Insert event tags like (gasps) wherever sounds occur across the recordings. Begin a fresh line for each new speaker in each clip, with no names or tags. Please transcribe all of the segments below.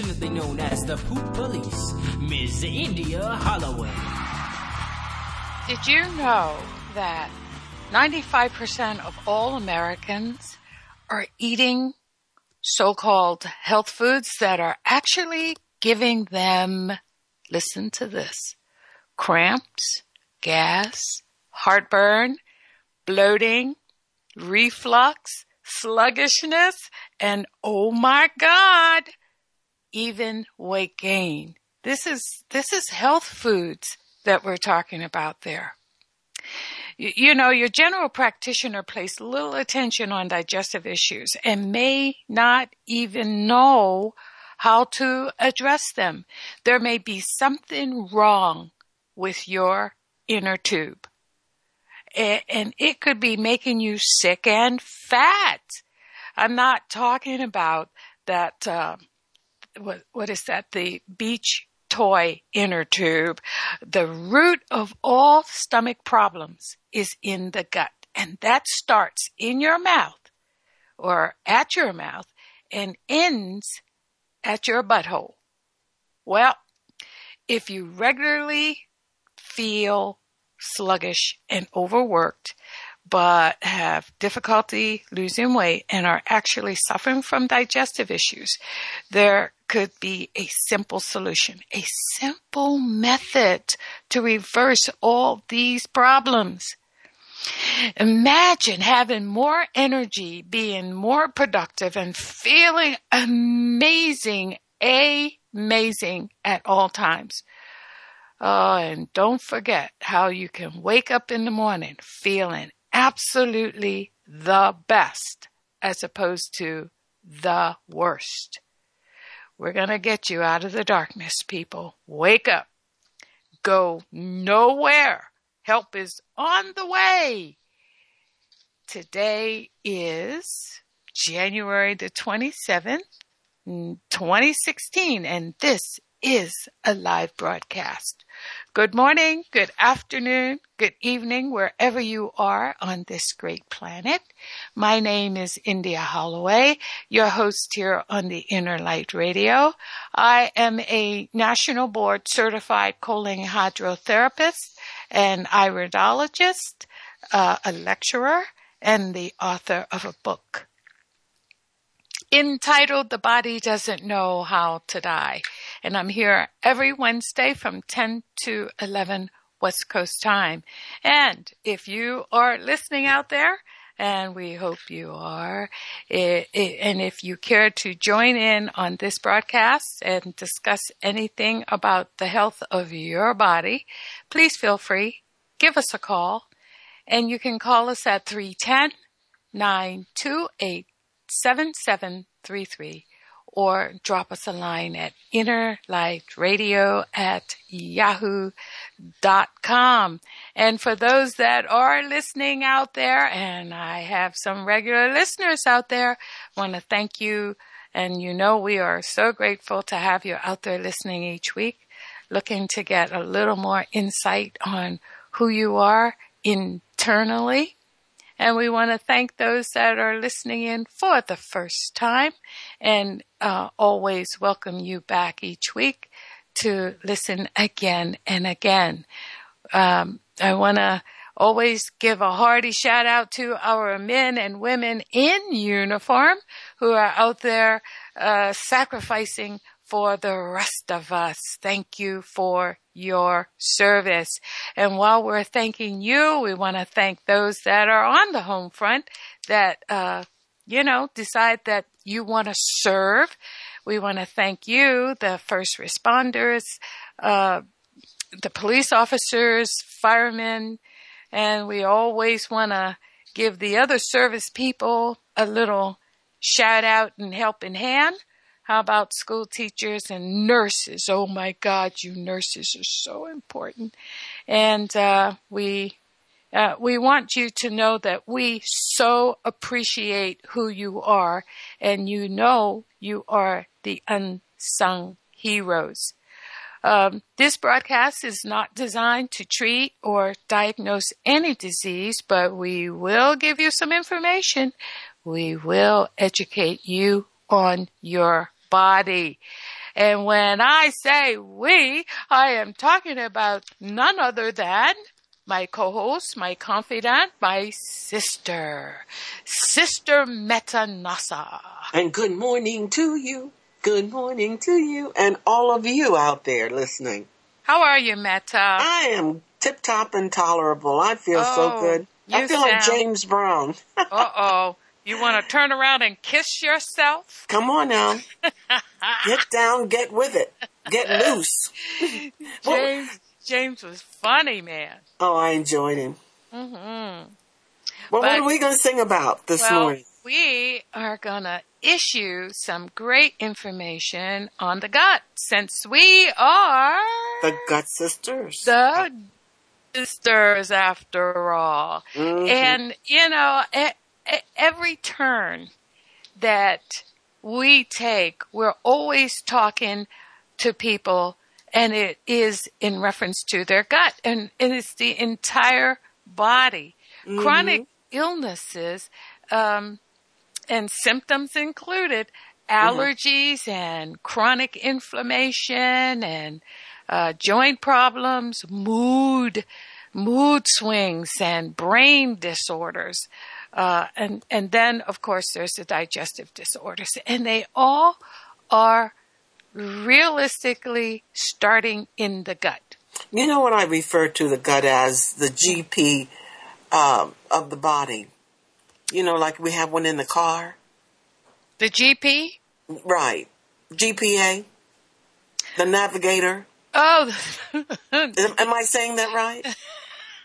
affectionately known as the Poop Police, Ms. India Holloway.
Did you know that 95% of all Americans are eating so-called health foods that are actually giving them, listen to this, cramps, gas, heartburn, bloating, reflux, sluggishness, and oh my God, even weight gain. This is, this is health foods that we're talking about there. You, you know, your general practitioner placed little attention on digestive issues and may not even know how to address them. There may be something wrong with your inner tube. And it could be making you sick and fat. I'm not talking about that, uh, what, what is that? The beach toy inner tube. The root of all stomach problems is in the gut. And that starts in your mouth or at your mouth and ends at your butthole. Well, if you regularly feel sluggish and overworked, but have difficulty losing weight and are actually suffering from digestive issues, there could be a simple solution, a simple method to reverse all these problems. Imagine having more energy, being more productive, and feeling amazing, amazing at all times. Oh, and don't forget how you can wake up in the morning feeling absolutely the best as opposed to the worst. We're going to get you out of the darkness, people. Wake up. Go nowhere. Help is on the way. Today is January the 27th, 2016, and this is a live broadcast. Good morning, good afternoon, good evening, wherever you are on this great planet. My name is India Holloway, your host here on the Inner Light Radio. I am a national board certified colon hydrotherapist, an iridologist, uh, a lecturer, and the author of a book entitled The Body Doesn't Know How to Die. And I'm here every Wednesday from 10 to 11 West Coast time. And if you are listening out there, and we hope you are, i i and if you care to join in on this broadcast and discuss anything about the health of your body, please feel free, give us a call, and you can call us at 310 928 7733 or drop us a line at innerlightradio at yahoo.com. And for those that are listening out there, and I have some regular listeners out there, want to thank you. And you know, we are so grateful to have you out there listening each week, looking to get a little more insight on who you are internally and we want to thank those that are listening in for the first time and uh, always welcome you back each week to listen again and again. Um, I want to always give a hearty shout out to our men and women in uniform who are out there uh, sacrificing for the rest of us. Thank you for your service. And while we're thanking you, we want to thank those that are on the home front that, uh, you know, decide that you want to serve. We want to thank you, the first responders, uh, the police officers, firemen, and we always want to give the other service people a little shout out and helping hand? How about school teachers and nurses? Oh my God, you nurses are so important. And uh, we uh, we want you to know that we so appreciate who you are, and you know you are the unsung heroes. Um, this broadcast is not designed to treat or diagnose any disease, but we will give you some information. We will educate you on your body. And when I say we, I am talking about none other than my co-host, my confidant, my sister, Sister Metanassa.
And good morning to you. Good morning to you and all of you out there listening.
How are you, Meta?
I am tip top and tolerable. I feel so
Oh,
good. I feel like James Brown. (laughs)
Uh oh. You want to turn around and kiss yourself? (laughs)
Come on now. get down, get with it. Get (laughs) loose.
James, James was funny, man.
Oh, I enjoyed him.
hmm
Well,
But-
what are we going to sing about this
Well,
morning?
we are going to issue some great information on the gut since we are
The Gut Sisters.
the sisters after all.
Mhm.
And, you know, e- every turn that we take, we're always talking to people and it is in reference to their gut and it is the entire body. Chronic illnesses, um, and symptoms included allergies and chronic inflammation and uh, joint problems, mood, mood swings, and brain disorders. Uh, and, and then, of course, there's the digestive disorders. And they all are realistically starting in the gut.
You know what I refer to the gut as? The GP um, of the body. You know, like we have one in the car.
The GP?
Right. GPA. The navigator.
Oh,
Am am I saying that right?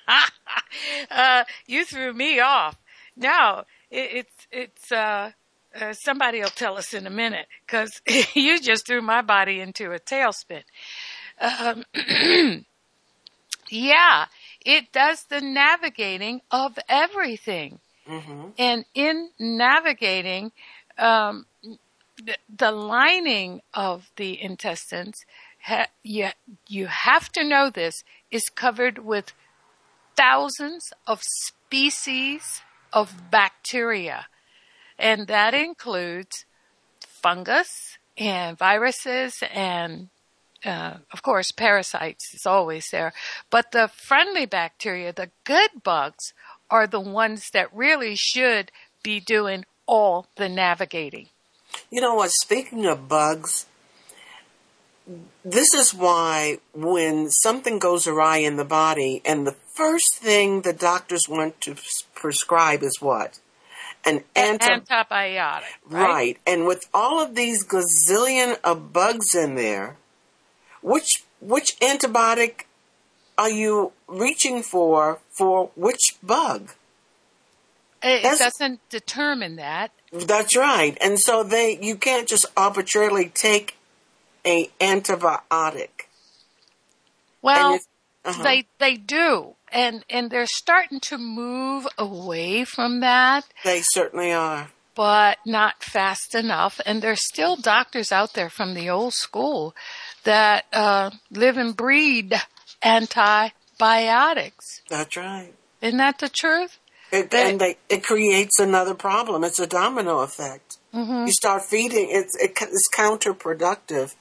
(laughs)
uh, you threw me off. No, it, it's it's uh, uh, somebody will tell us in a minute because (laughs) you just threw my body into a tailspin. Um, (clears throat) yeah, it does the navigating of everything,
hmm
and in navigating, um, the, the lining of the intestines, ha- you you have to know this is covered with thousands of species of bacteria. And that includes fungus and viruses and, uh, of course, parasites is always there. But the friendly bacteria, the good bugs, are the ones that really should be doing all the navigating.
You know what? Speaking of bugs, this is why when something goes awry in the body, and the first thing the doctors want to prescribe is what? An anti.
Antibiotic, right?
right. And with all of these gazillion of bugs in there, which which antibiotic are you reaching for for which bug?
It, it
That's-
doesn't determine that.
That's right. And so they you can't just arbitrarily take a antibiotic.
Well,
uh-huh.
they they do, and and they're starting to move away from that,
They certainly are.
but not fast enough. And there's still doctors out there from the old school that uh, live and breed antibiotics.
That's right.
Isn't that the truth?
It,
They-
and they, it creates another problem. It's a domino effect.
Mm-hmm.
You start feeding, it's, it, it's counterproductive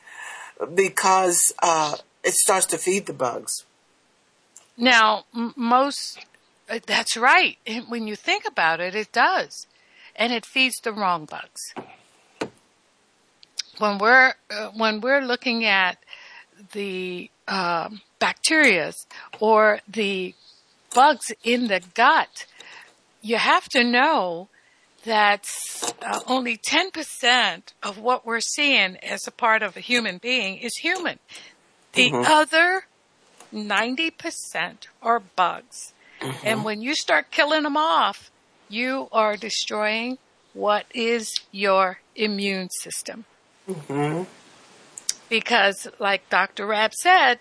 because uh, it starts to feed the bugs.
Now, m- most uh, that's right. When you think about it, it does, and it feeds the wrong bugs. When we're uh, when we're looking at the um, bacterias or the bugs in the gut, you have to know that uh, only 10% of what we're seeing as a part of a human being is human. The other 90% are bugs. And when you start killing them off, you are destroying what is your immune system. Because, like Dr. Rabb said,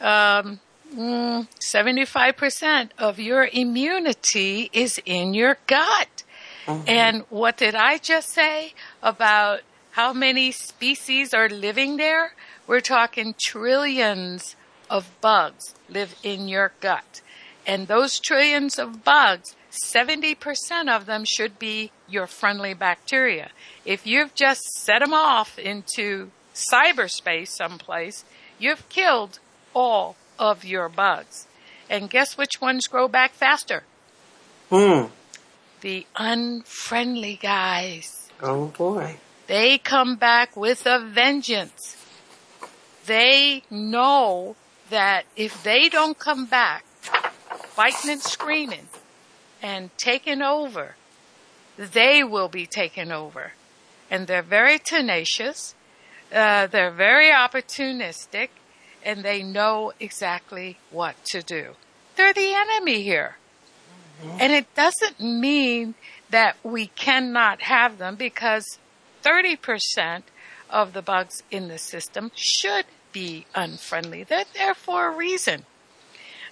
um, mm, 75% of your immunity is in your gut. And what did I just say about how many species are living there? We're talking trillions of bugs live in your gut. And those trillions of bugs, 70% of them should be your friendly bacteria. If you've just set them off into cyberspace someplace, you've killed all of your bugs. And guess which ones grow back faster?
Hmm.
The unfriendly guys.
Oh boy.
They come back with a vengeance. They know that if they don't come back fighting and screaming and taking over, they will be taken over. And they're very tenacious. Uh, they're very opportunistic and they know exactly what to do. They're the enemy here. And it doesn't mean that we cannot have them because 30% of the bugs in the system should be unfriendly. They're there for a reason.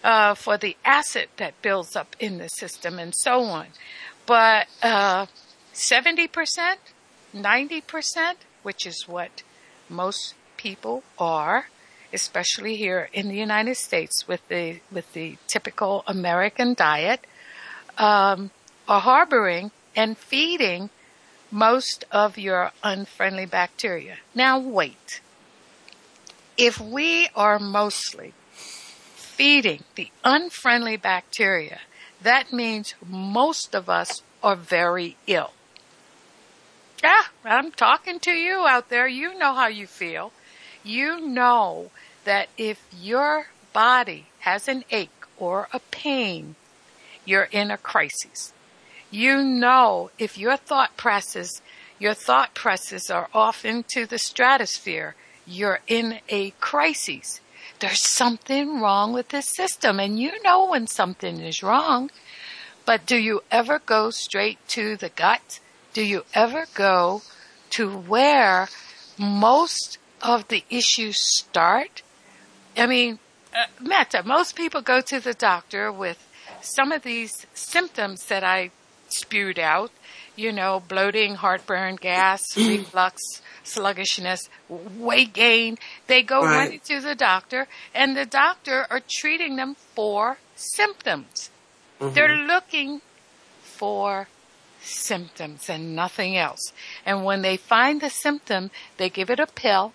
Uh, for the acid that builds up in the system and so on. But uh, 70%, 90%, which is what most people are, especially here in the United States with the with the typical American diet, um, are harboring and feeding most of your unfriendly bacteria. Now wait. If we are mostly feeding the unfriendly bacteria, that means most of us are very ill. Yeah, I'm talking to you out there. You know how you feel. You know that if your body has an ache or a pain, you're in a crisis. You know if your thought presses, your thought presses are off into the stratosphere, you're in a crisis. There's something wrong with this system and you know when something is wrong. But do you ever go straight to the gut? Do you ever go to where most of the issues start? I mean, uh, Meta, most people go to the doctor with some of these symptoms that I spewed out, you know, bloating, heartburn, gas, (clears throat) reflux, sluggishness, weight gain. They go
Right.
running to the doctor and the doctor are treating them for symptoms. Mm-hmm. They're looking for symptoms and nothing else. And when they find the symptom, they give it a pill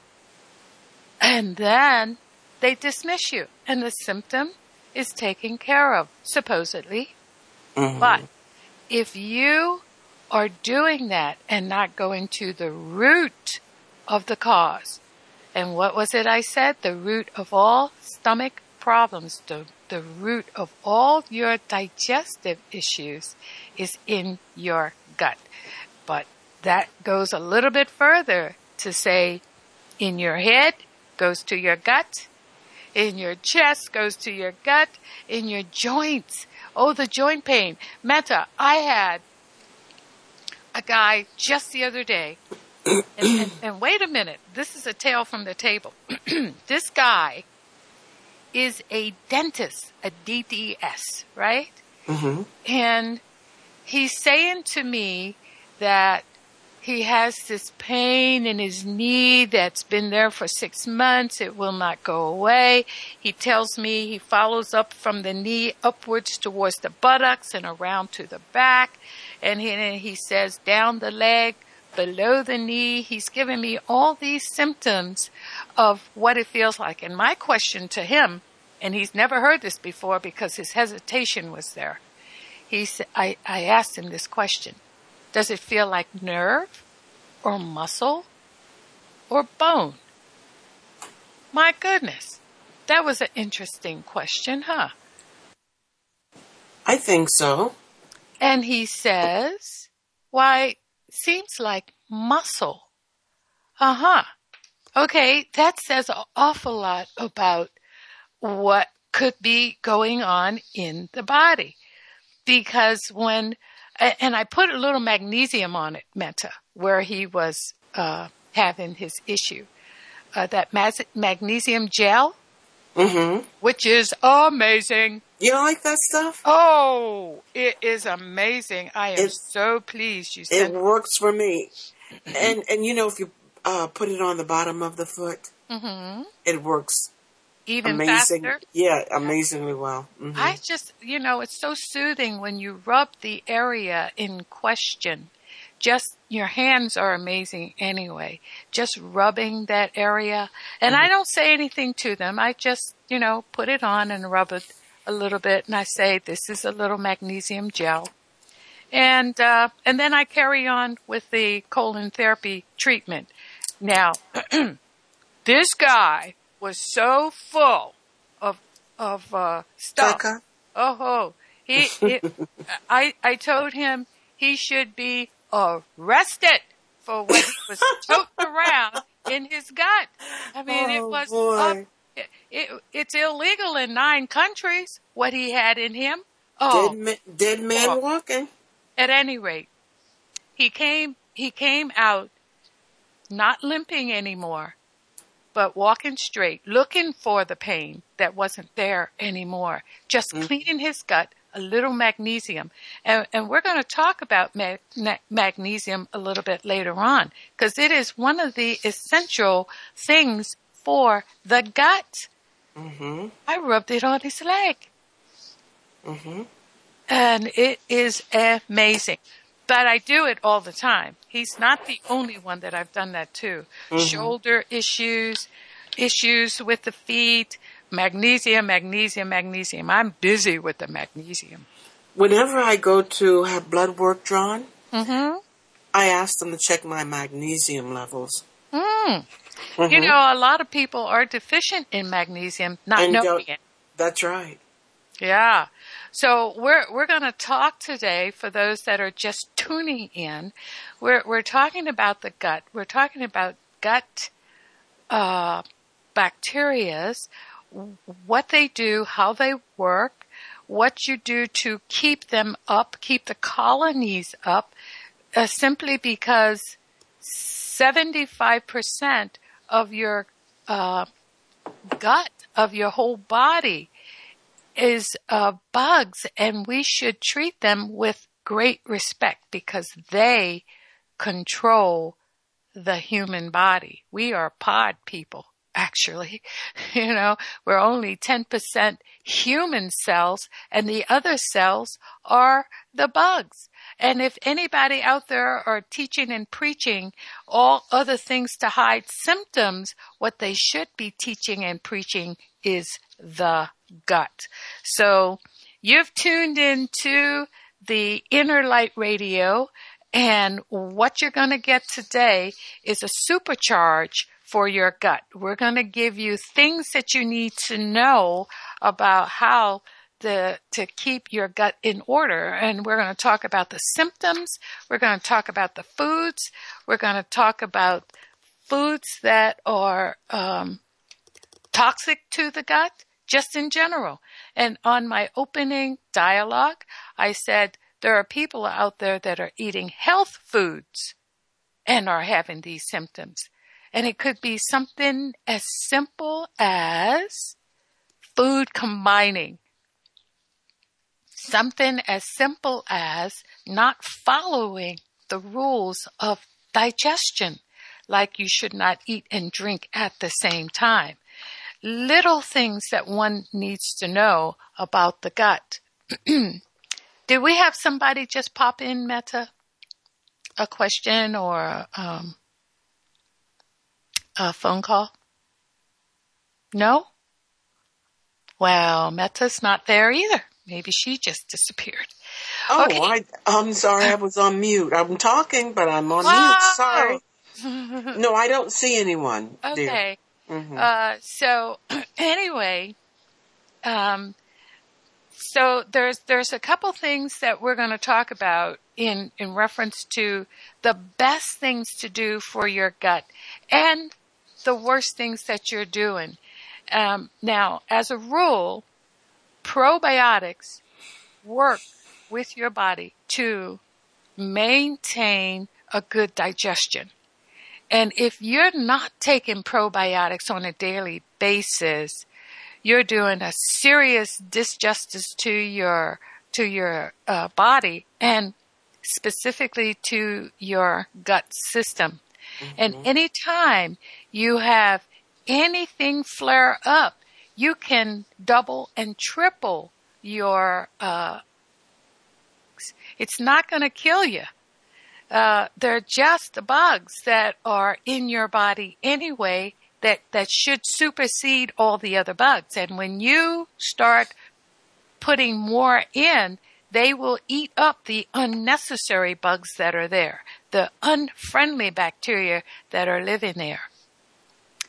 and then they dismiss you and the symptom is taken care of, supposedly. Mm-hmm. But if you are doing that and not going to the root of the cause, and what was it I said? The root of all stomach problems, the, the root of all your digestive issues is in your gut. But that goes a little bit further to say in your head goes to your gut, in your chest goes to your gut, in your joints. Oh, the joint pain. Meta, I had a guy just the other day, and, and, and wait a minute, this is a tale from the table. (clears throat) this guy is a dentist, a DDS, right?
Mm-hmm.
And he's saying to me that he has this pain in his knee that's been there for six months. It will not go away. He tells me he follows up from the knee upwards towards the buttocks and around to the back. And he, and he says down the leg, below the knee. He's giving me all these symptoms of what it feels like. And my question to him, and he's never heard this before because his hesitation was there. He said, I, I asked him this question. Does it feel like nerve or muscle or bone? My goodness. That was an interesting question, huh?
I think so.
And he says, why, seems like muscle. Uh huh. Okay, that says an awful lot about what could be going on in the body. Because when And I put a little magnesium on it, Meta, where he was uh, having his issue. Uh, that mas- magnesium gel,
Mm-hmm.
which is amazing.
You like that stuff?
Oh, it is amazing. I am
It-
so pleased you said It
works for me. And and you know if you uh, put it on the bottom of the foot,
hmm
it works
even
amazing.
faster.
Yeah, amazingly well. hmm
I just, you know, it's so soothing when you rub the area in question. Just your hands are amazing anyway. Just rubbing that area. And I don't say anything to them. I just, you know, put it on and rub it a little bit and I say, this is a little magnesium gel. And, uh, and then I carry on with the colon therapy treatment. Now, (clears throat) this guy was so full of, of, uh, stuff.
Becca,
Oh, he, it, (laughs) I, I told him he should be arrested for what he was toting (laughs) around in his gut. I mean, it
Oh,
was,
boy.
up- it, it, it's illegal in nine countries what he had in him. Oh,
dead, ma- dead man
Oh.
walking.
at any rate, he came, he came out not limping anymore, but walking straight, looking for the pain that wasn't there anymore, just cleaning his gut, a little magnesium. And, and we're going to talk about magnesium a little bit later on because it is one of the essential things for the gut.
Mm-hmm.
I rubbed it on his leg
Mm-hmm.
and it is amazing. But I do it all the time. He's not the only one that I've done that to. Shoulder issues, issues with the feet, magnesium, magnesium, magnesium. I'm busy with the magnesium.
Whenever I go to have blood work drawn,
Mm-hmm.
I ask them to check my magnesium levels.
Mm.
Mhm.
You know, a lot of people are deficient in magnesium, not
And
knowing it.
That's right.
Yeah. So we're we're going to talk today for those that are just tuning in. We're we're talking about the gut. We're talking about gut uh, bacterias, what they do, how they work, what you do to keep them up, keep the colonies up, uh, simply because seventy five percent of your uh, gut of your whole body is uh, bugs, and we should treat them with great respect because they control the human body. We are pod people, (laughs) actually. You know, we're only 10% human cells, and the other cells are the bugs. And if anybody out there are teaching and preaching all other things to hide symptoms, what they should be teaching and preaching is the gut. So you've tuned into the Inner Light Radio and what you're going to get today is a supercharge for your gut. We're going to give you things that you need to know about how the, to keep your gut in order. And we're going to talk about the symptoms. We're going to talk about the foods. We're going to talk about foods that are, um, toxic to the gut, just in general. And on my opening dialogue, I said there are people out there that are eating health foods and are having these symptoms. And it could be something as simple as food combining. Something as simple as not following the rules of digestion, like you should not eat and drink at the same time little things that one needs to know about the gut. (clears throat) Did we have somebody just pop in, Meta? A question or um, a phone call? No? Well, Meta's not there either. Maybe she just disappeared.
Oh,
Okay.
I, I'm sorry. I was on mute. I'm talking, but I'm on
Wow.
mute. Sorry. (laughs) No, I don't see anyone. dear. Mhm.
Uh, so (clears throat) anyway, um, so there's there's a couple things that we're going to talk about in in reference to the best things to do for your gut and the worst things that you're doing. Um, now, as a rule, probiotics work with your body to maintain a good digestion. And if you're not taking probiotics on a daily basis, you're doing a serious disjustice to your to your uh, body and specifically to your gut system. And anytime you have anything flare up, you can double and triple your. Uh, it's not going to kill you. Uh, they're just the bugs that are in your body anyway that, that should supersede all the other bugs. And when you start putting more in, they will eat up the unnecessary bugs that are there, the unfriendly bacteria that are living there.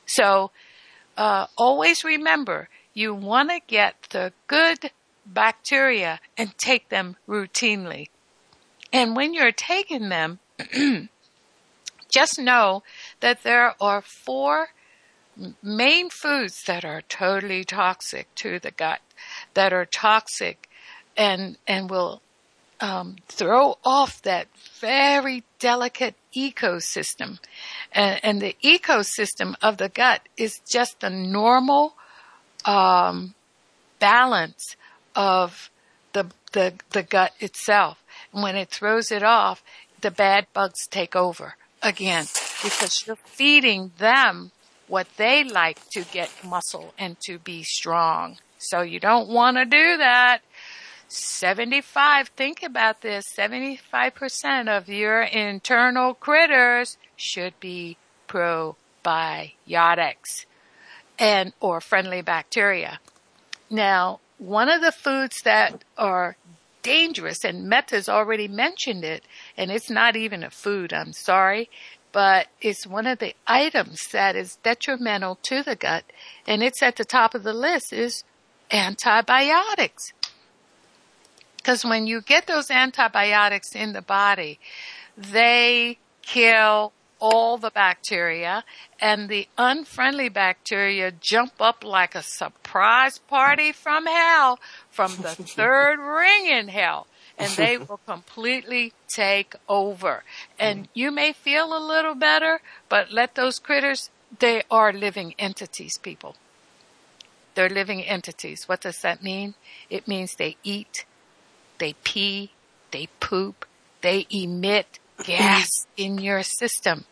So, uh, always remember you want to get the good bacteria and take them routinely. And when you're taking them, (clears throat) just know that there are four main foods that are totally toxic to the gut, that are toxic and, and will um, throw off that very delicate ecosystem. And, and, the ecosystem of the gut is just the normal um, balance of the, the, the gut itself. When it throws it off, the bad bugs take over again because you're feeding them what they like to get muscle and to be strong. So you don't want to do that. 75, think about this, 75% of your internal critters should be probiotics and or friendly bacteria. Now, one of the foods that are dangerous, and Meta's already mentioned it, and it's not even a food, I'm sorry, but it's one of the items that is detrimental to the gut, and it's at the top of the list is antibiotics. Because when you get those antibiotics in the body, they kill all the bacteria and the unfriendly bacteria jump up like a surprise party from hell from the (laughs) third ring in hell and they (laughs) will completely take over. And mm. you may feel a little better, but let those critters, they are living entities, people. They're living entities. What does that mean? It means they eat, they pee, they poop, they emit gas in your system.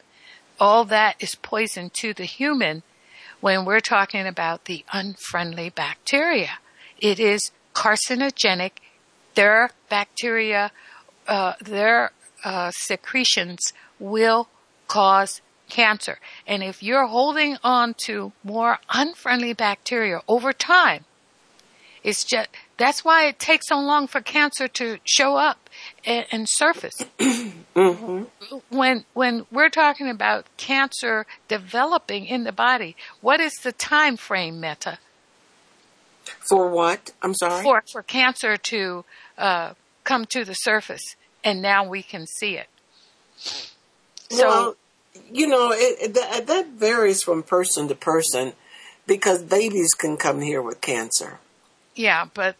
All that is poison to the human when we're talking about the unfriendly bacteria. It is carcinogenic. Their bacteria, uh, their uh, secretions will cause cancer. And if you're holding on to more unfriendly bacteria over time, it's just that's why it takes so long for cancer to show up and, and surface. (clears throat) mm-hmm. When when we're talking about cancer developing in the body, what is the time frame, Meta?
For what? I'm sorry.
For for cancer to uh, come to the surface, and now we can see it.
So, well, you know, it, that, that varies from person to person because babies can come here with cancer.
Yeah, but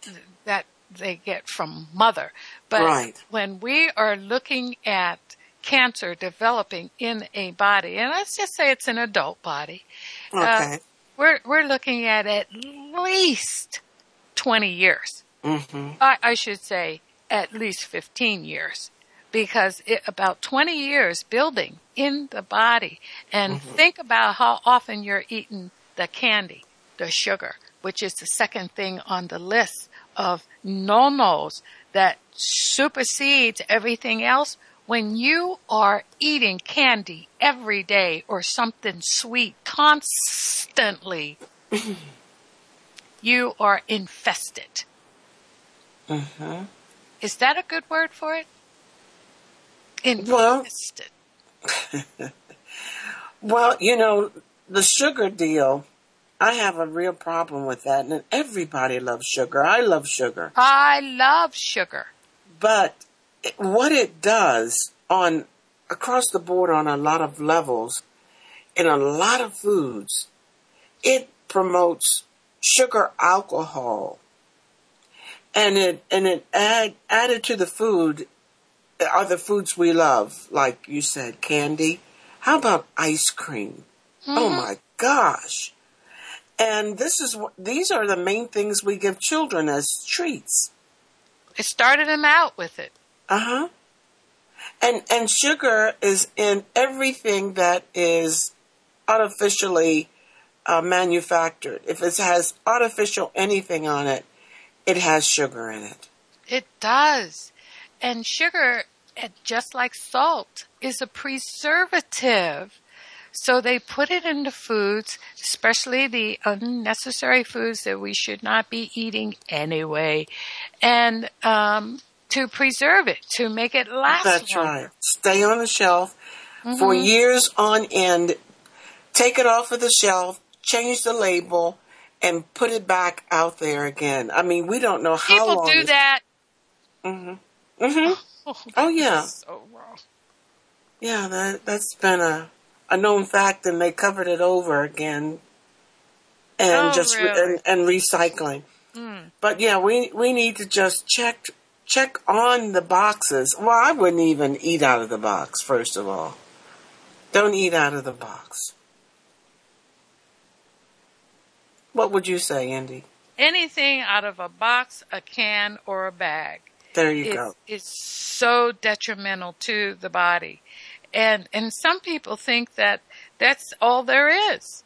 they get from mother. But
right.
when we are looking at cancer developing in a body, and let's just say it's an adult body,
uh, okay. Uh,
we're we're looking at at least twenty years.
Mm-hmm.
I, I should say at least fifteen years, because it, about twenty years building in the body, and mm-hmm. think about how often you're eating the candy, the sugar, which is the second thing on the list of no-nos that supersedes everything else. When you are eating candy every day or something sweet constantly, you are infested.
Mm-hmm.
Is that a good word for it? Infested.
Well, (laughs) well, you know, the sugar deal I have a real problem with that, and everybody loves sugar. I love sugar.
I love sugar.
But what it does on across the board on a lot of levels, in a lot of foods, it promotes sugar alcohol, and it and it add added to the food are the foods we love, like you said, candy. How about ice cream? Oh mm-hmm. my gosh. And this is these are the main things we give children as treats.
It started them out with it.
Uh-huh. And and sugar is in everything that is artificially uh, manufactured. If it has artificial anything on it, it has sugar in it.
It does. And sugar, just like salt, is a preservative. So they put it into foods, especially the unnecessary foods that we should not be eating anyway, and um, to preserve it, to make it last.
That's
longer.
right. Stay on the shelf for mm-hmm. years on end. Take it off of the shelf, change the label, and put it back out there again. I mean, we don't know how
People
long.
do
this-
that. Mm-hmm. Mm-hmm. (laughs)
Oh, oh yeah,
So wrong.
yeah. That that's been a a known fact, and they covered it over again, and
Oh,
just re-
really?
and, and recycling. Hmm. But yeah, we we need to just check check on the boxes. Well, I wouldn't even eat out of the box. First of all, don't eat out of the box. What would you say, Andy?
Anything out of a box, a can, or a bag.
There you
is,
go.
It's so detrimental to the body. And, and some people think that that's all there is.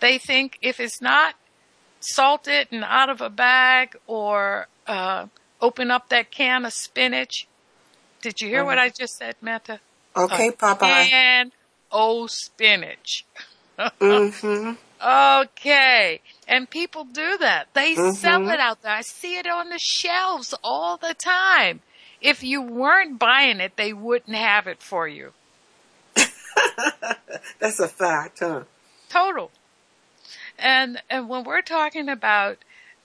They think if it's not salted and out of a bag or, uh, open up that can of spinach. Did you hear what I just said, Meta?
Okay,
A
Popeye.
Can o spinach.
Mm-hmm. (laughs)
Okay. And people do that. They sell it out there. I see it on the shelves all the time. If you weren't buying it, they wouldn't have it for you. (laughs)
That's a fact, huh?
Total. And and when we're talking about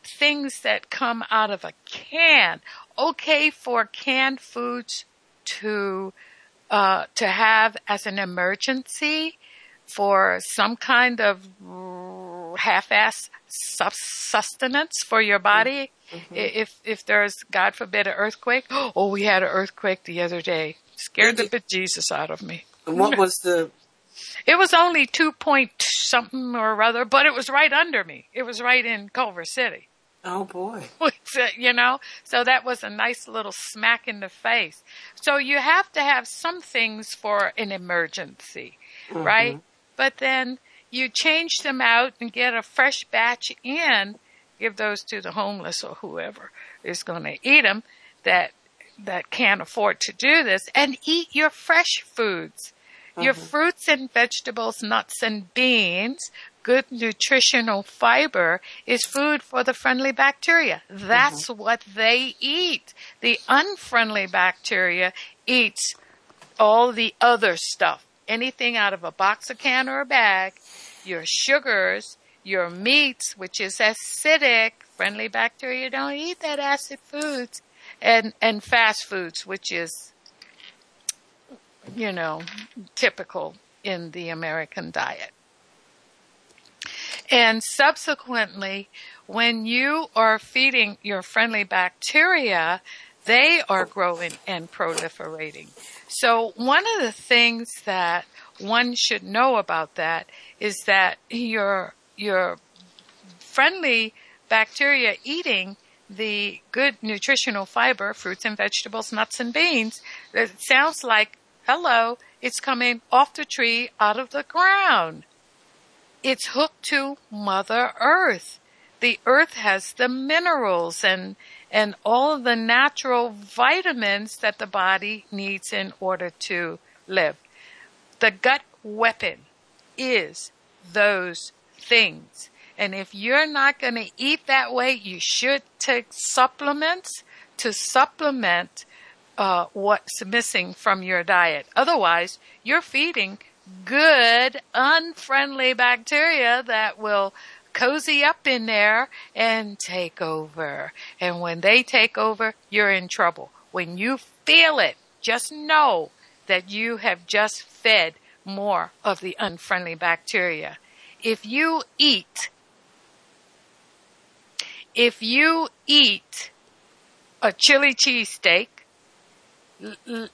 things that come out of a can, okay for canned foods to uh, to have as an emergency for some kind of half-ass sus- sustenance for your body. I- If if there's God forbid an earthquake, (gasps) oh, we had an earthquake the other day, scared the bejesus out of me.
And what was the (laughs)
It was only two point something or other, but it was right under me. It was right in Culver City.
Oh boy. (laughs)
you know, so that was a nice little smack in the face. So you have to have some things for an emergency, mm-hmm. right? But then you change them out and get a fresh batch in, give those to the homeless or whoever is going to eat them that that can't afford to do this and eat your fresh foods. Your mm-hmm. fruits and vegetables, nuts and beans, good nutritional fiber is food for the friendly bacteria. That's mm-hmm. what they eat. The unfriendly bacteria eats all the other stuff. Anything out of a box, a can, or a bag, your sugars, your meats, which is acidic, friendly bacteria don't eat that acid foods, and, and fast foods, which is, you know, typical in the American diet. And subsequently, when you are feeding your friendly bacteria, they are growing and proliferating. So one of the things that one should know about that is that your, your friendly bacteria eating the good nutritional fiber, fruits and vegetables, nuts and beans, it sounds like, hello, it's coming off the tree out of the ground. It's hooked to Mother Earth. The earth has the minerals and, and all of the natural vitamins that the body needs in order to live. The gut weapon is those things. And if you're not going to eat that way, you should take supplements to supplement uh, what's missing from your diet. Otherwise, you're feeding good, unfriendly bacteria that will cozy up in there and take over. And when they take over, you're in trouble. When you feel it, just know that you have just fed more of the unfriendly bacteria. If you eat, if you eat a chili cheese steak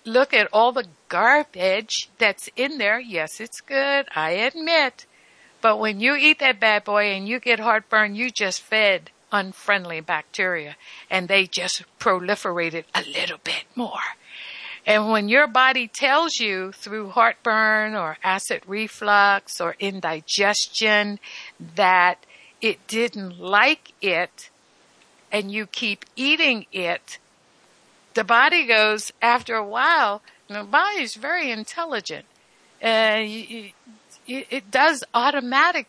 look at all the garbage that's in there. Yes, it's good. I admit. But when you eat that bad boy and you get heartburn, you just fed unfriendly bacteria and they just proliferated a little bit more. And when your body tells you through heartburn or acid reflux or indigestion that it didn't like it and you keep eating it, the body goes after a while, the body is very intelligent. You, you, it does automatic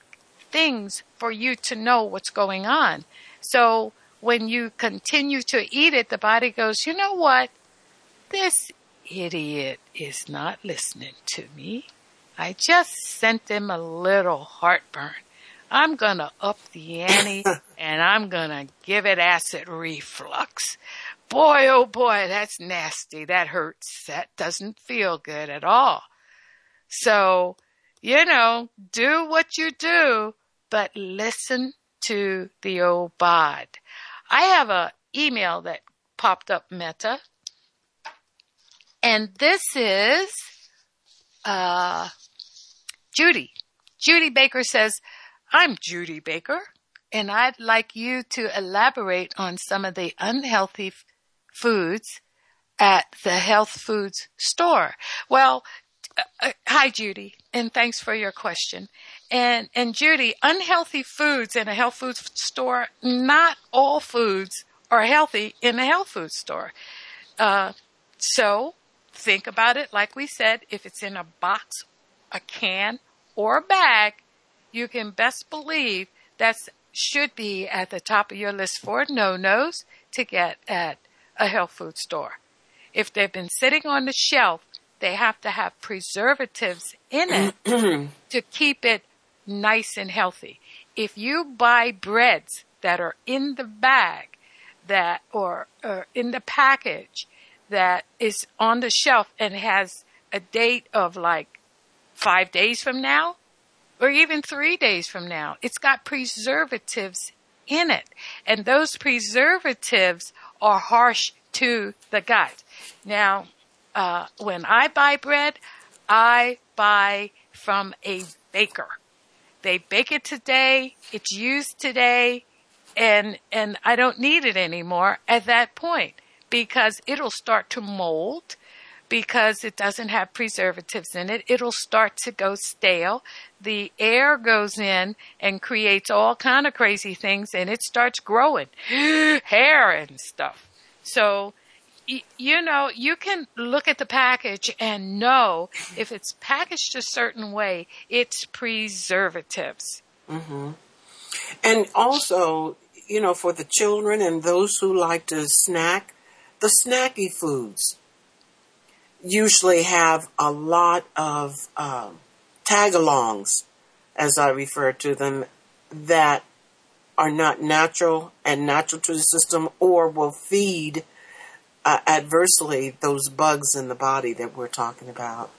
things for you to know what's going on. So when you continue to eat it, the body goes, you know what? This idiot is not listening to me. I just sent him a little heartburn. I'm gonna up the ante (laughs) and I'm gonna give it acid reflux. Boy, oh boy, that's nasty. That hurts. That doesn't feel good at all. So, you know, do what you do, but listen to the old bod. I have a email that popped up Meta and this is uh, Judy. Judy Baker says, I'm Judy Baker, and I'd like you to elaborate on some of the unhealthy foods at the health foods store. Well, uh, uh, hi Judy, and thanks for your question. And and Judy, unhealthy foods in a health food store, not all foods are healthy in a health food store. Uh, so think about it like we said, if it's in a box, a can, or a bag, you can best believe that should be at the top of your list for no-nos to get at a health food store. If they've been sitting on the shelf, they have to have preservatives in it (clears throat) to keep it nice and healthy. If you buy breads that are in the bag that or, or in the package that is on the shelf and has a date of like five days from now or even three days from now. It's got preservatives in it. And those preservatives are harsh to the gut. Now, uh, when I buy bread, I buy from a baker. They bake it today, it's used today, and, and I don't need it anymore at that point because it'll start to mold because it doesn't have preservatives in it. It'll start to go stale. The air goes in and creates all kind of crazy things and it starts growing (gasps) hair and stuff. So, you know, you can look at the package and know if it's packaged a certain way, it's preservatives.
Mm-hmm. And also, you know, for the children and those who like to snack, the snacky foods usually have a lot of um, tag-alongs, as I refer to them, that are not natural and natural to the system or will feed uh, adversely those bugs in the body that we're talking about.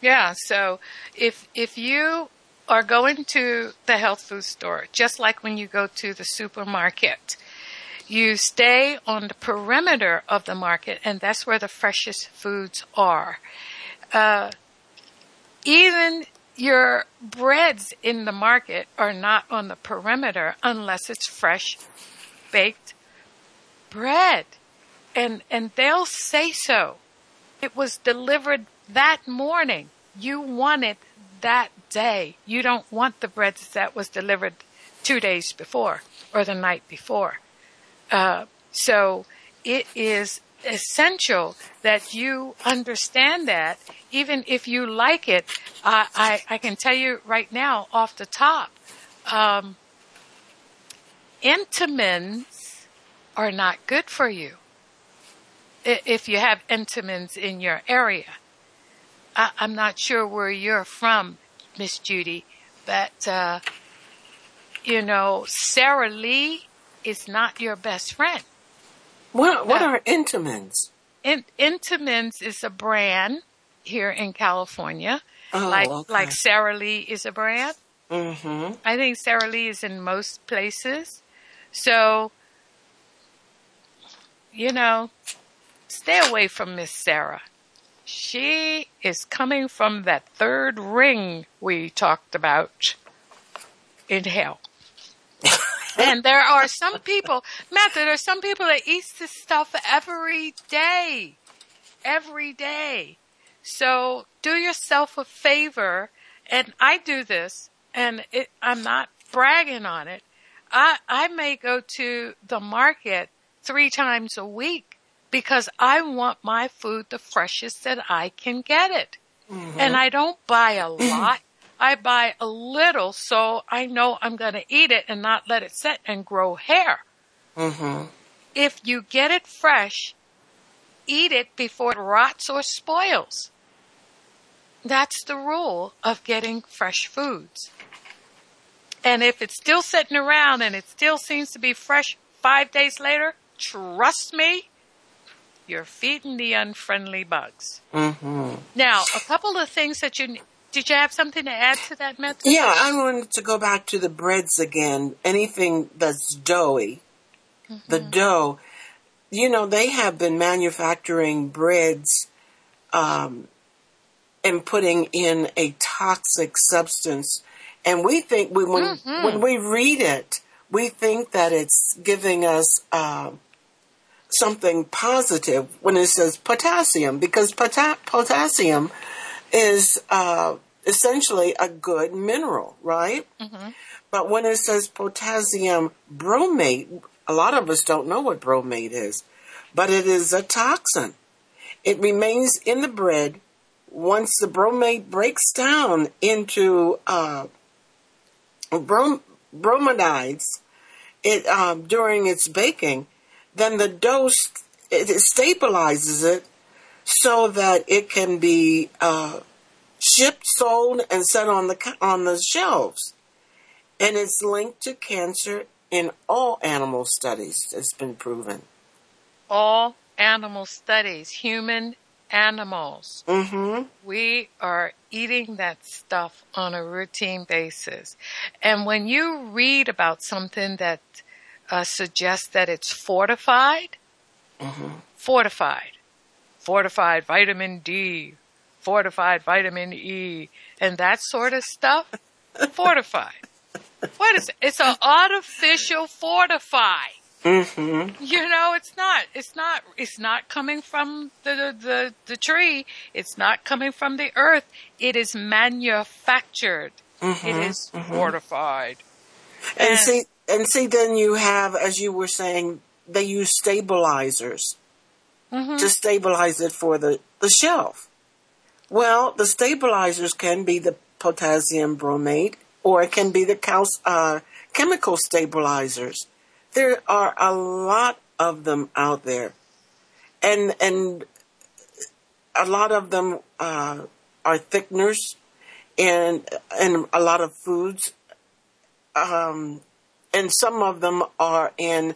Yeah, so if if you are going to the health food store, just like when you go to the supermarket, you stay on the perimeter of the market, and that's where the freshest foods are. Uh, even your breads in the market are not on the perimeter unless it's fresh baked bread. And, and they'll say so. It was delivered that morning. You want it that day. You don't want the bread that was delivered two days before or the night before. Uh, so it is essential that you understand that even if you like it, I, I, I can tell you right now off the top, um, Entenmann's are not good for you if you have Entenmann's in your area. I, am not sure where you're from, Miss Judy, but uh, you know, Sara Lee is not your best friend.
What What uh, are Entenmann's?
In, Entenmann's is a brand here in California,
oh,
like
okay.
like Sara Lee is a brand.
Mm-hmm.
I think Sara Lee is in most places. So, you know, stay away from Miss Sarah. She is coming from that third ring we talked about in hell. (laughs) and there are some people, Matt, there are some people that eat this stuff every day. Every day. So do yourself a favor, and I do this, and it, I'm not bragging on it. I, I may go to the market three times a week because I want my food the freshest that I can get it. Mm-hmm. And I don't buy a (clears throat) lot. I buy a little so I know I'm going to eat it and not let it sit and grow hair.
Mm-hmm.
If you get it fresh, eat it before it rots or spoils. That's the rule of getting fresh foods. And if it's still sitting around and it still seems to be fresh five days later, trust me, you're feeding the unfriendly bugs.
Mm-hmm.
Now, a couple of things that you did you have something to add to that Meta?
Yeah, I wanted to go back to the breads again. Anything that's doughy, the dough. You know, they have been manufacturing breads um, and putting in a toxic substance, and we think we when when we read it, we think that it's giving us. um something positive when it says potassium because pota- potassium is uh, essentially a good mineral, right? But when it says potassium bromate, a lot of us don't know what bromate is, but it is a toxin. It remains in the bread. Once the bromate breaks down into uh, brom- bromadides, it um, during its baking, then the dose it it stabilizes it so that it can be uh, shipped, sold, and set on the on the shelves. And it's linked to cancer in all animal studies. It's been proven.
All animal studies, human animals.
Mm-hmm.
We are eating that stuff on a routine basis. And when you read about something that uh, suggests that it's fortified, fortified, fortified vitamin D, fortified vitamin E, and that sort of stuff, fortified. What is it? It's an artificial fortify.
Mm-hmm.
You know, it's not. It's not. It's not coming from the, the the tree. It's not coming from the earth. It is manufactured. Mm-hmm. It is fortified.
And
And-
see, and see, then you have, as you were saying, they use stabilizers to stabilize it for the, the shelf. Well, the stabilizers can be the potassium bromate, or it can be the cal- uh, chemical stabilizers. There are a lot of them out there, and and a lot of them uh, are thickeners, and and a lot of foods um, and some of them are in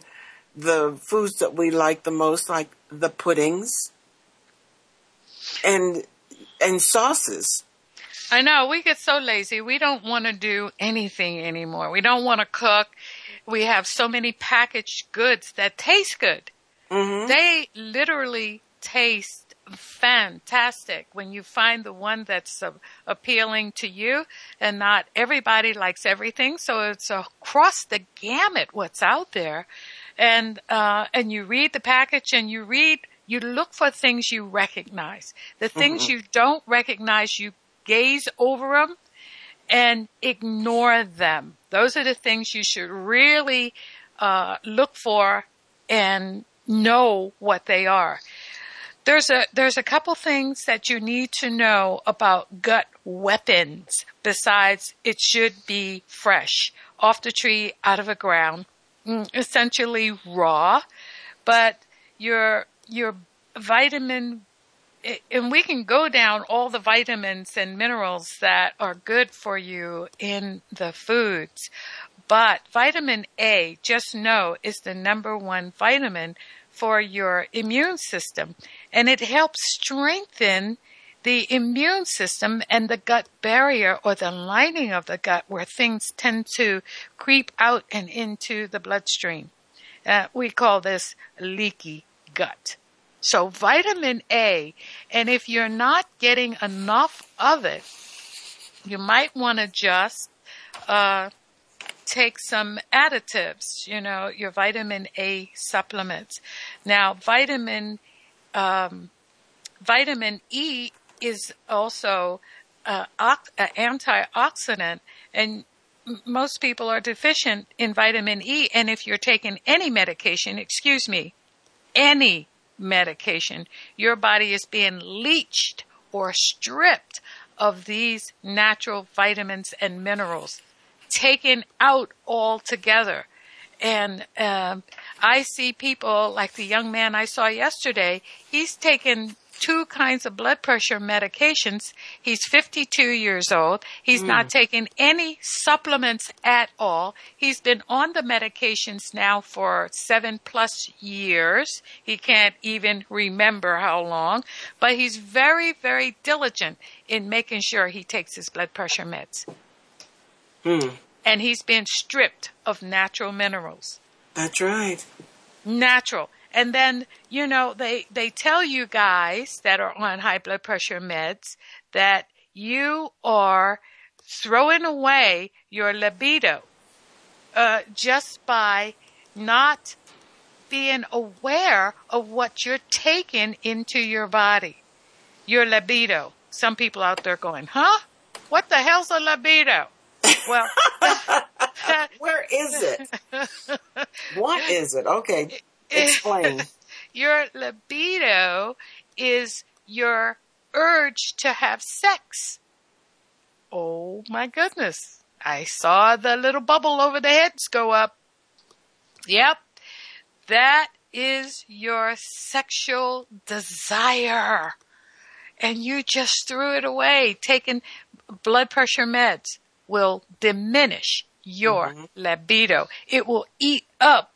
the foods that we like the most, like the puddings and and sauces.
I know we get so lazy. We don't want to do anything anymore. We don't want to cook. We have so many packaged goods that taste good.
hmm
They literally taste fantastic when you find the one that's uh, appealing to you and not everybody likes everything. So it's across the gamut what's out there. And, uh, and you read the package and you read, you look for things you recognize. The things you don't recognize, you gaze over them and ignore them. Those are the things you should really uh, look for and know what they are. There's a there's a couple things that you need to know about gut weapons besides it should be fresh, off the tree, out of the ground, Mm, essentially raw, but your your vitamin and we can go down all the vitamins and minerals that are good for you in the foods. But vitamin A, just know, is the number one vitamin for your immune system. And it helps strengthen the immune system and the gut barrier or the lining of the gut where things tend to creep out and into the bloodstream. Uh, we call this leaky gut. So vitamin A, and if you're not getting enough of it, you might want to just uh, take some additives, you know, your vitamin A supplements. Now, vitamin um, vitamin E is also uh, ox- uh, antioxidant, and most people are deficient in vitamin E. And if you're taking any medication, excuse me, any medication, your body is being leached or stripped of these natural vitamins and minerals, taken out altogether. And um, I see people like the young man I saw yesterday. He's taken two kinds of blood pressure medications. He's 52 years old. He's not mm. taking any supplements at all. He's been on the medications now for seven plus years. He can't even remember how long, but he's very, very diligent in making sure he takes his blood pressure meds. Hmm. And he's been stripped of natural minerals
That's right.
natural. And then, you know, they, they tell you guys that are on high blood pressure meds that you are throwing away your libido, uh, just by not being aware of what you're taking into your body. Your libido. Some people out there going, huh? What the hell's a libido? Well, (laughs)
Where is it? (laughs) what is it? Okay, explain. (laughs)
your libido is your urge to have sex. Oh my goodness. I saw the little bubble over the heads go up. Yep. That is your sexual desire. And you just threw it away. Taking blood pressure meds will diminish your mm-hmm. libido. It will eat up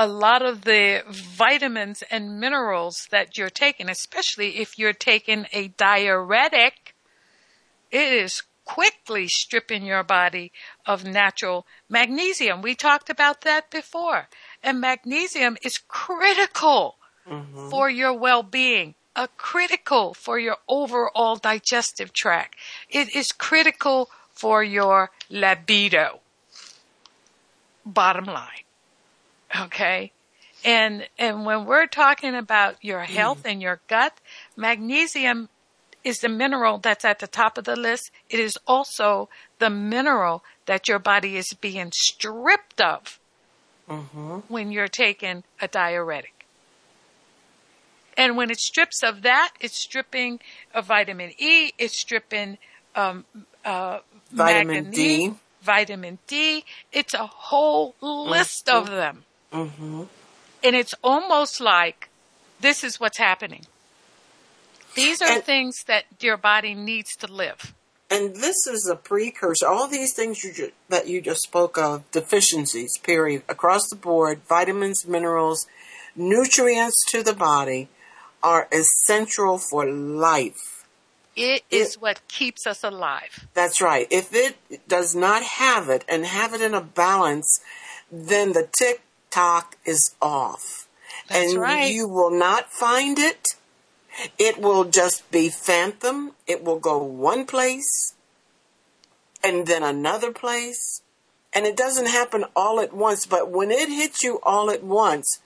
a lot of the vitamins and minerals that you're taking, especially if you're taking a diuretic. It is quickly stripping your body of natural magnesium. We talked about that before. And magnesium is critical mm-hmm. for your well-being, a critical for your overall digestive tract. It is critical for your libido. Bottom line. Okay? And and when we're talking about your health and your gut, magnesium is the mineral that's at the top of the list. It is also the mineral that your body is being stripped of when you're taking a diuretic. And when it strips of that, it's stripping of vitamin E, it's stripping um, uh,
Vitamin
manganese,
D.
vitamin D. It's a whole list of them.
Hmm
And it's almost like this is what's happening. These are
And-
things that your body needs to live.
And this is a precursor. All these things you ju- that you just spoke of, deficiencies, period, across the board, vitamins, minerals, nutrients to the body are essential for life.
It is what keeps us alive.
That's right. If it does not have it and have it in a balance, then the tick tock is off.
That's
and
right.
you will not find it. It will just be phantom. It will go one place and then another place. And it doesn't happen all at once, but when it hits you all at once,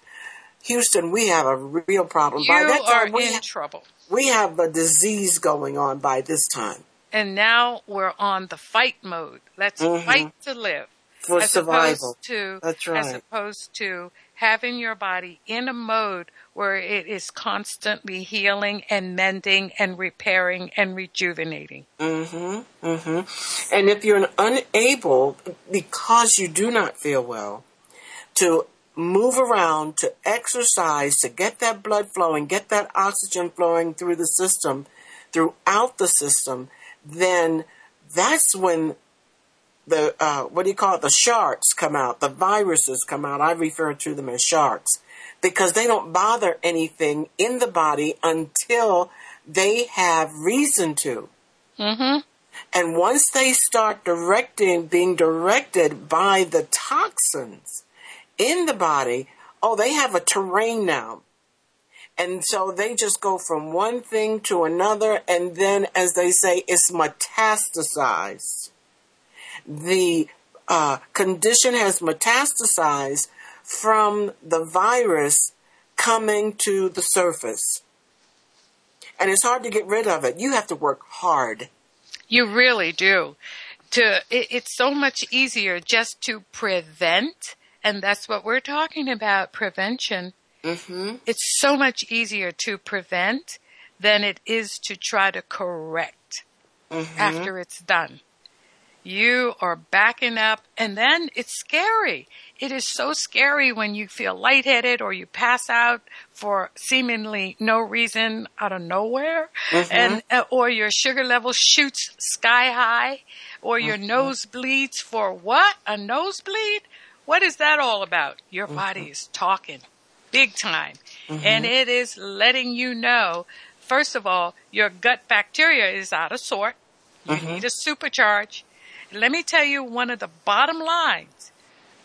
Houston, we have a real problem.
You
by that
are
we,
in
ha-
trouble.
we have a disease going on by this time
And now we're on the fight mode. Let's
Mhm.
fight to live.
For
as
survival.
opposed to
That's
as opposed to having your body in a mode where it is constantly healing and mending and repairing and rejuvenating.
Mm-hmm. Mm-hmm. And if you're unable, because you do not feel well, to move around, to exercise, to get that blood flowing, get that oxygen flowing through the system, throughout the system, then that's when the uh, what do you call it? The sharks come out. The viruses come out. I refer to them as sharks because they don't bother anything in the body until they have reason to.
Mm-hmm.
And once they start directing, being directed by the toxins in the body, oh, they have a terrain now. And so they just go from one thing to another, and then, as they say, it's metastasized. The uh, condition has metastasized from the virus coming to the surface. And it's hard to get rid of it. You have to work hard.
You really do. To it, it's so much easier just to prevent, and that's what we're talking about prevention.
Mm-hmm.
It's so much easier to prevent than it is to try to correct
Mm-hmm.
after it's done. You are backing up, and then it's scary. It is so scary when you feel lightheaded or you pass out for seemingly no reason out of nowhere, mm-hmm. and uh, or your sugar level shoots sky high, or your mm-hmm. nose bleeds for what? A nosebleed? What is that all about? Your mm-hmm. body is talking big time, and it is letting you know. First of all, your gut bacteria is out of sort. You need a supercharge. Let me tell you one of the bottom lines.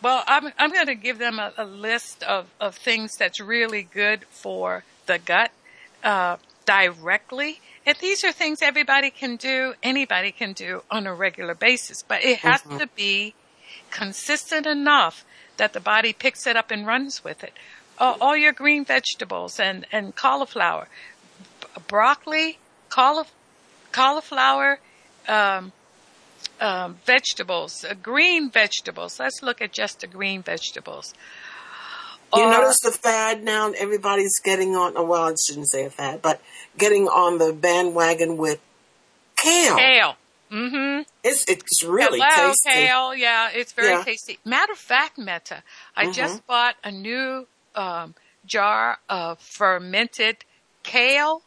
Well, I'm, I'm going to give them a, a list of, of things that's really good for the gut uh, directly. And these are things everybody can do, anybody can do on a regular basis. But it has to be consistent enough that the body picks it up and runs with it. Uh, all your green vegetables and, and cauliflower, b- broccoli, caulif- cauliflower, um, um, vegetables, uh, green vegetables. Let's look at just the green vegetables.
You
Or-
notice the fad now? Everybody's getting on, oh, well, I shouldn't say a fad, but getting on the bandwagon with kale.
kale. Mm-hmm.
It's, it's really
Hello,
tasty.
kale. Yeah, it's very
Yeah.
tasty. Matter of fact, Meta, I just bought a new um, jar of fermented kale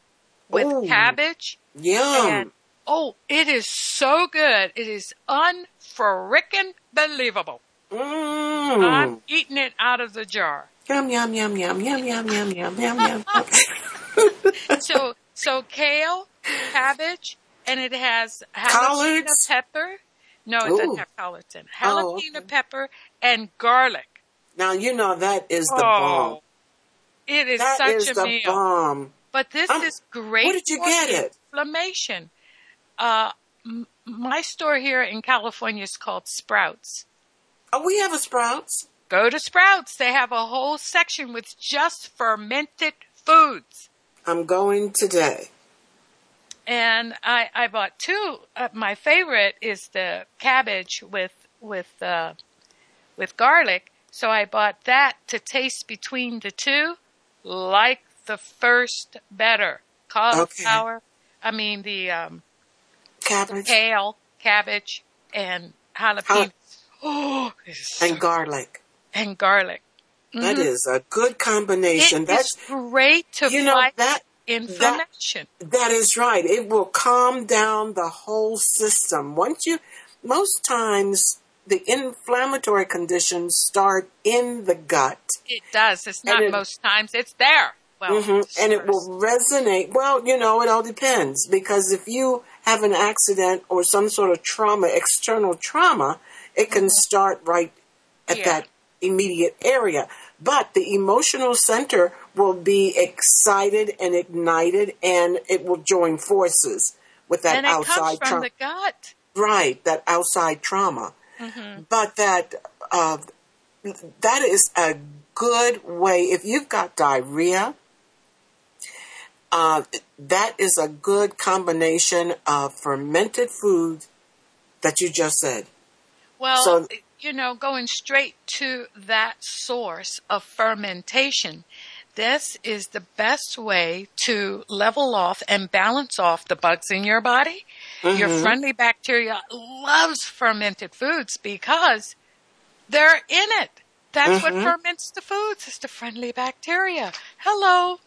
with
Ooh.
cabbage.
Yum.
Oh, it is so good. It is unfrickin' believable.
Mm.
I'm eating it out of the jar.
Yum, yum, yum, yum, yum, yum, yum, yum, yum, yum. (laughs) (laughs)
So, so kale, cabbage, and it has jalapeno
Collards?
pepper. No, it
Ooh.
doesn't have collards in it.
Oh,
Jalapeno
okay.
pepper and garlic.
now, you know that is the
Oh,
bomb.
It is
That
such
is
a
the
meal.
bomb.
But this
Um,
is great.
where did you
for
get it?
Inflammation. Uh, m- my store here in California is called Sprouts.
Oh, we have a Sprouts.
Go to Sprouts. They have a whole section with just fermented foods.
I'm going today.
and I, I bought two. Uh, my favorite is the cabbage with with uh, with garlic. So I bought that to taste between the two, like the first better. Cauliflower, I mean the um,
Cabbage
kale, cabbage, and jalapenos. Oh,
and garlic.
and garlic.
That is a good combination.
It
That's
great to
you know
fight
that
inflammation.
That is right. It will calm down the whole system. Once you, most times, the inflammatory conditions start in the gut.
It does. It's not
it-
most times. It's there. Well,
Mhm. And it will resonate. Well, you know, it all depends. Because if you have an accident or some sort of trauma, external trauma, it can start right at
Yeah.
that immediate area. But the emotional center will be excited and ignited and it will join forces with that
and it comes
outside
from
trauma.
the gut.
right, that outside trauma.
Mm-hmm.
But that uh, that is a good way. If you've got diarrhea, uh, that is a good combination of fermented food that you just said.
Well,
So-
you know, going straight to that source of fermentation, this is the best way to level off and balance off the bugs in your body. Your friendly bacteria loves fermented foods because they're in it. That's what ferments the foods. It's the friendly bacteria. Hello.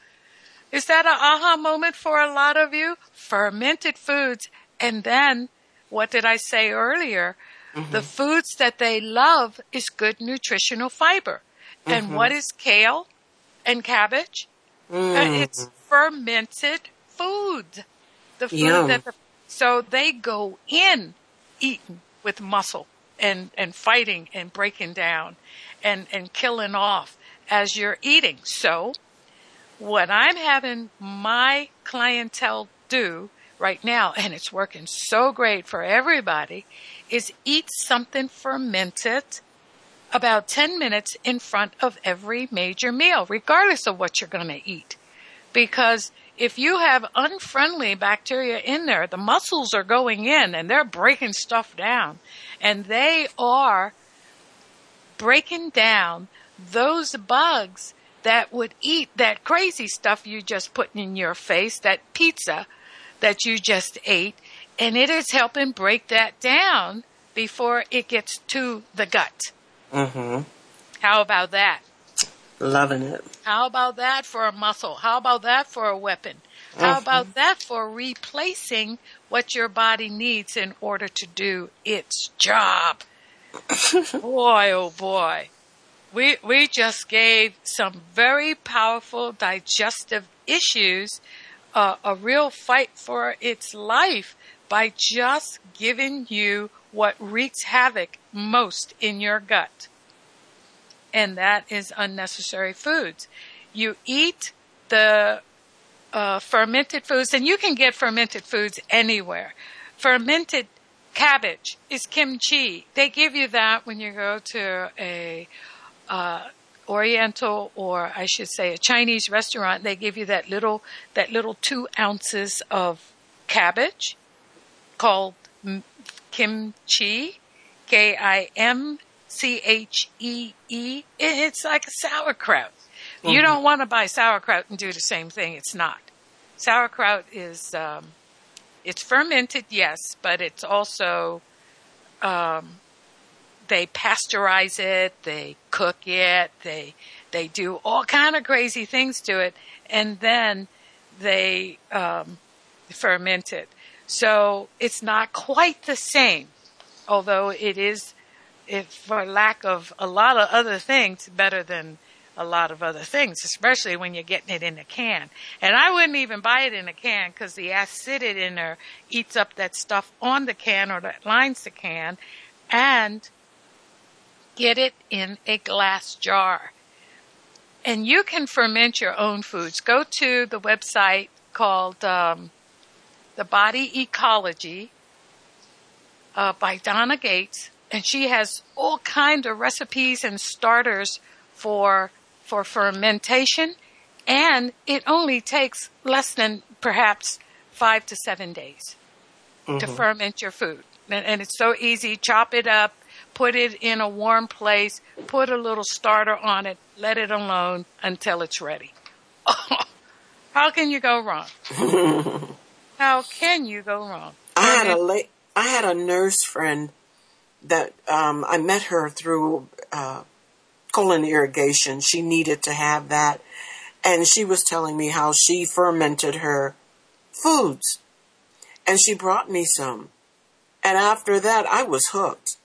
Is that an aha moment for a lot of you? Fermented foods. And then, what did I say earlier? Mm-hmm. The foods that they love is good nutritional fiber. And mm-hmm. what is kale and cabbage? Uh, mm. it's fermented food. The food
Yum.
that the, so they go in eating with muscle and, and fighting and breaking down and, and killing off as you're eating. So what I'm having my clientele do right now, and it's working so great for everybody, is eat something fermented about 10 minutes in front of every major meal, regardless of what you're going to eat. Because if you have unfriendly bacteria in there, the muscles are going in and they're breaking stuff down. And they are breaking down those bugs that would eat that crazy stuff you just put in your face, that pizza that you just ate, and it is helping break that down before it gets to the gut.
Mm-hmm.
How about that?
Loving it.
How about that for a muscle? How about that for a weapon? How about that for replacing what your body needs in order to do its job? (laughs) boy, oh boy. We, we just gave some very powerful digestive issues uh, a real fight for its life by just giving you what wreaks havoc most in your gut. And that is unnecessary foods. You eat the uh, fermented foods, and you can get fermented foods anywhere. Fermented cabbage is kimchi. They give you that when you go to a uh, Oriental or I should say a Chinese restaurant. They give you that little that little two ounces of cabbage called kimchi, K I M C H E E. It's like a sauerkraut. You don't want to buy sauerkraut and do the same thing. It's not. Sauerkraut is um, it's fermented, yes, but it's also um, they pasteurize it, they cook it, they they do all kind of crazy things to it, and then they um, ferment it. So it's not quite the same, although it is, if for lack of a lot of other things, better than a lot of other things, especially when you're getting it in a can. And I wouldn't even buy it in a can because the acidity in there eats up that stuff on the can or that lines the can, and get it in a glass jar. And you can ferment your own foods. Go to the website called um, The Body Ecology uh, by Donna Gates, and she has all kind of recipes and starters for for fermentation, and it only takes less than perhaps five to seven days to ferment your food. And, and it's so easy. Chop it up, put it in a warm place, put a little starter on it, let it alone until it's ready. (laughs) How can you go wrong? (laughs) How can you go wrong?
I had a la- I had a nurse friend that um, I met her through uh, colon irrigation. She needed to have that, and she was telling me how she fermented her foods, and she brought me some, and after that I was hooked.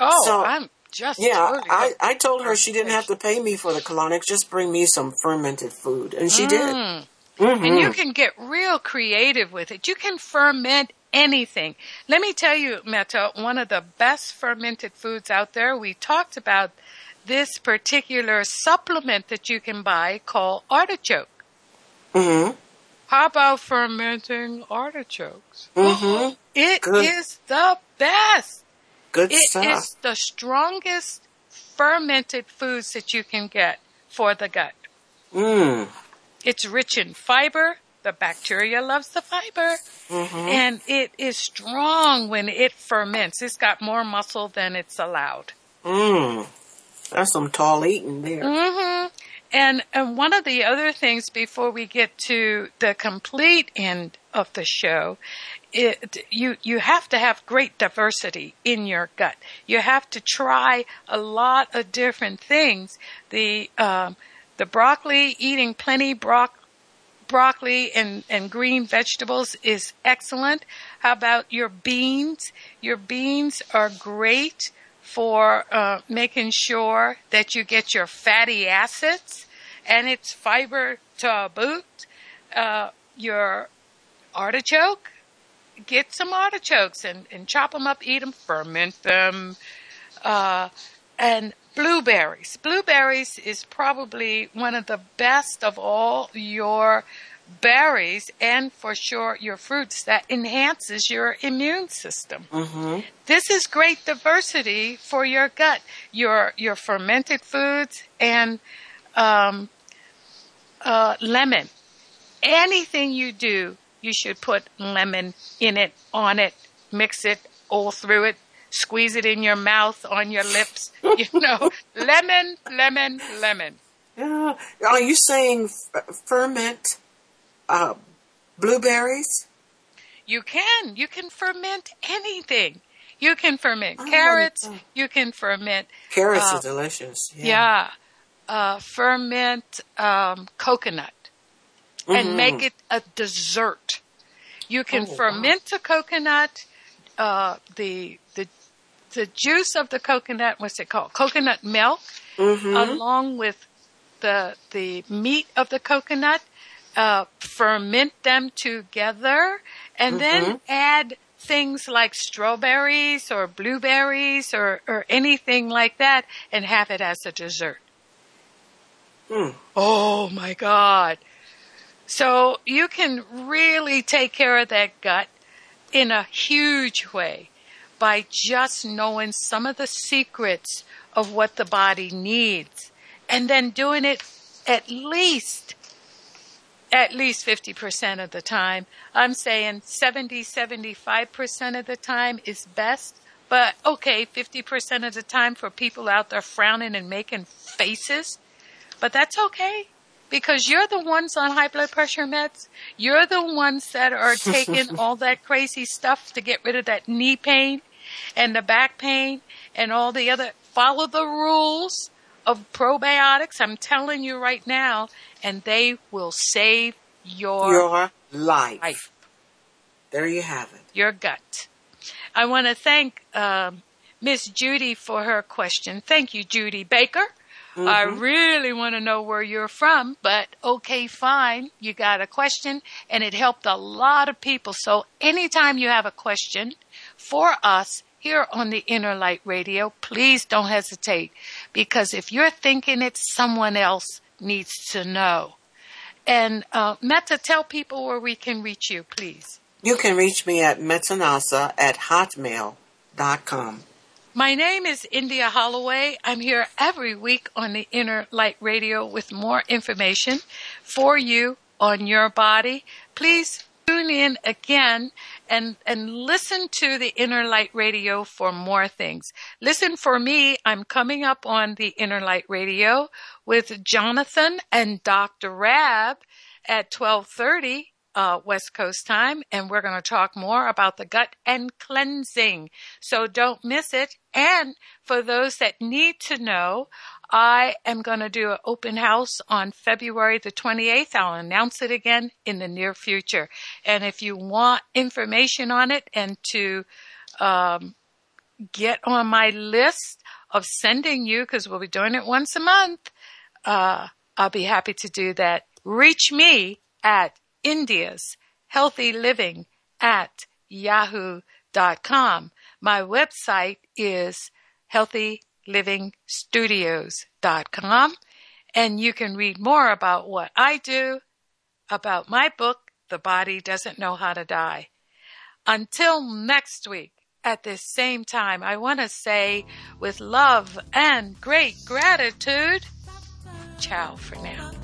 Oh,
So,
I'm just
Yeah, I. I told her she didn't have to pay me for the colonics, just bring me some fermented food, and she did.
Mm.
Mhm.
And you can get real creative with it. You can ferment anything. Let me tell you, Meta, one of the best fermented foods out there, we talked about this particular supplement that you can buy called artichoke.
Mm-hmm.
How about fermenting artichokes?
Mm-hmm.
It
Good.
is the best.
Good
It is
stuff.
the strongest fermented foods that you can get for the gut.
Mm.
It's rich in fiber. The bacteria loves the fiber.
Mm-hmm.
And it is strong when it ferments. It's got more muscle than it's allowed.
Mm. That's some tall eating there.
Mm-hmm. And and one of the other things before we get to the complete end of the show, it, you you have to have great diversity in your gut. You have to try a lot of different things. The um, the broccoli, eating plenty broc broccoli and, and green vegetables is excellent. How about your beans? Your beans are great for uh, making sure that you get your fatty acids and it's fiber to boot. Uh, your artichoke, get some artichokes and, and chop them up, eat them, ferment them. Uh, and blueberries. Blueberries is probably one of the best of all your berries and for sure your fruits that enhances your immune system.
Mm-hmm.
This is great diversity for your gut, your your fermented foods and um, uh, lemon. Anything you do, you should put lemon in it, on it, mix it all through it, squeeze it in your mouth, on your lips. (laughs) You know, lemon, lemon, lemon.
Yeah. Are you saying f- ferment uh, blueberries?
You can. You can ferment anything. You can ferment
Oh,
carrots.
oh.
You can ferment,
Carrots
Uh,
are delicious.
yeah, uh, ferment um, coconut and
Mhm.
make it a dessert. You can
Oh, wow.
ferment a coconut. Uh, the the the juice of the coconut. What's it called? Coconut milk,
Mm-hmm.
along with the the meat of the coconut. Uh, ferment them together, and then add things like strawberries or blueberries or or anything like that, and have it as a dessert.
Mm.
Oh my God. So you can really take care of that gut in a huge way by just knowing some of the secrets of what the body needs and then doing it at least at least 50% of the time. I'm saying 70, 75% of the time is best. But okay, 50% of the time for people out there frowning and making faces. But that's okay because you're the ones on high blood pressure meds. You're the ones that are (laughs) taking all that crazy stuff to get rid of that knee pain and the back pain and all the other. Follow the rules of probiotics. I'm telling you right now, and they will save your,
Your life.
life,
There you have it.
your gut. I want to thank um, Miss Judy for her question. Thank you, Judy Baker. I really want to know where you're from, but okay, fine. You got a question and it helped a lot of people. So anytime you have a question for us here on the Innerlight Radio, please don't hesitate because if you're thinking it, someone else needs to know. And uh, Meta, tell people where we can reach you, please.
You can reach me at metanassa at hotmail.com.
My name is India Holloway. I'm here every week on the Innerlight Radio with more information for you on your body. Please tune in again and, and listen to the Innerlight Radio for more things. Listen for me. I'm coming up on the Innerlight Radio with Jonathan and Dr. Rab at 1230 uh, West Coast time, and we're going to talk more about the gut and cleansing. So don't miss it. And for those that need to know, I am going to do an open house on February the 28th. I'll announce it again in the near future. And if you want information on it and to um, get on my list of sending you, because we'll be doing it once a month, uh, I'll be happy to do that. Reach me at India's Healthy Living at yahoo.com. My website is healthylivingstudios.com and you can read more about what I do, about my book, The Body Doesn't Know How to Die. Until next week at this same time, I want to say with love and great gratitude, ciao for now.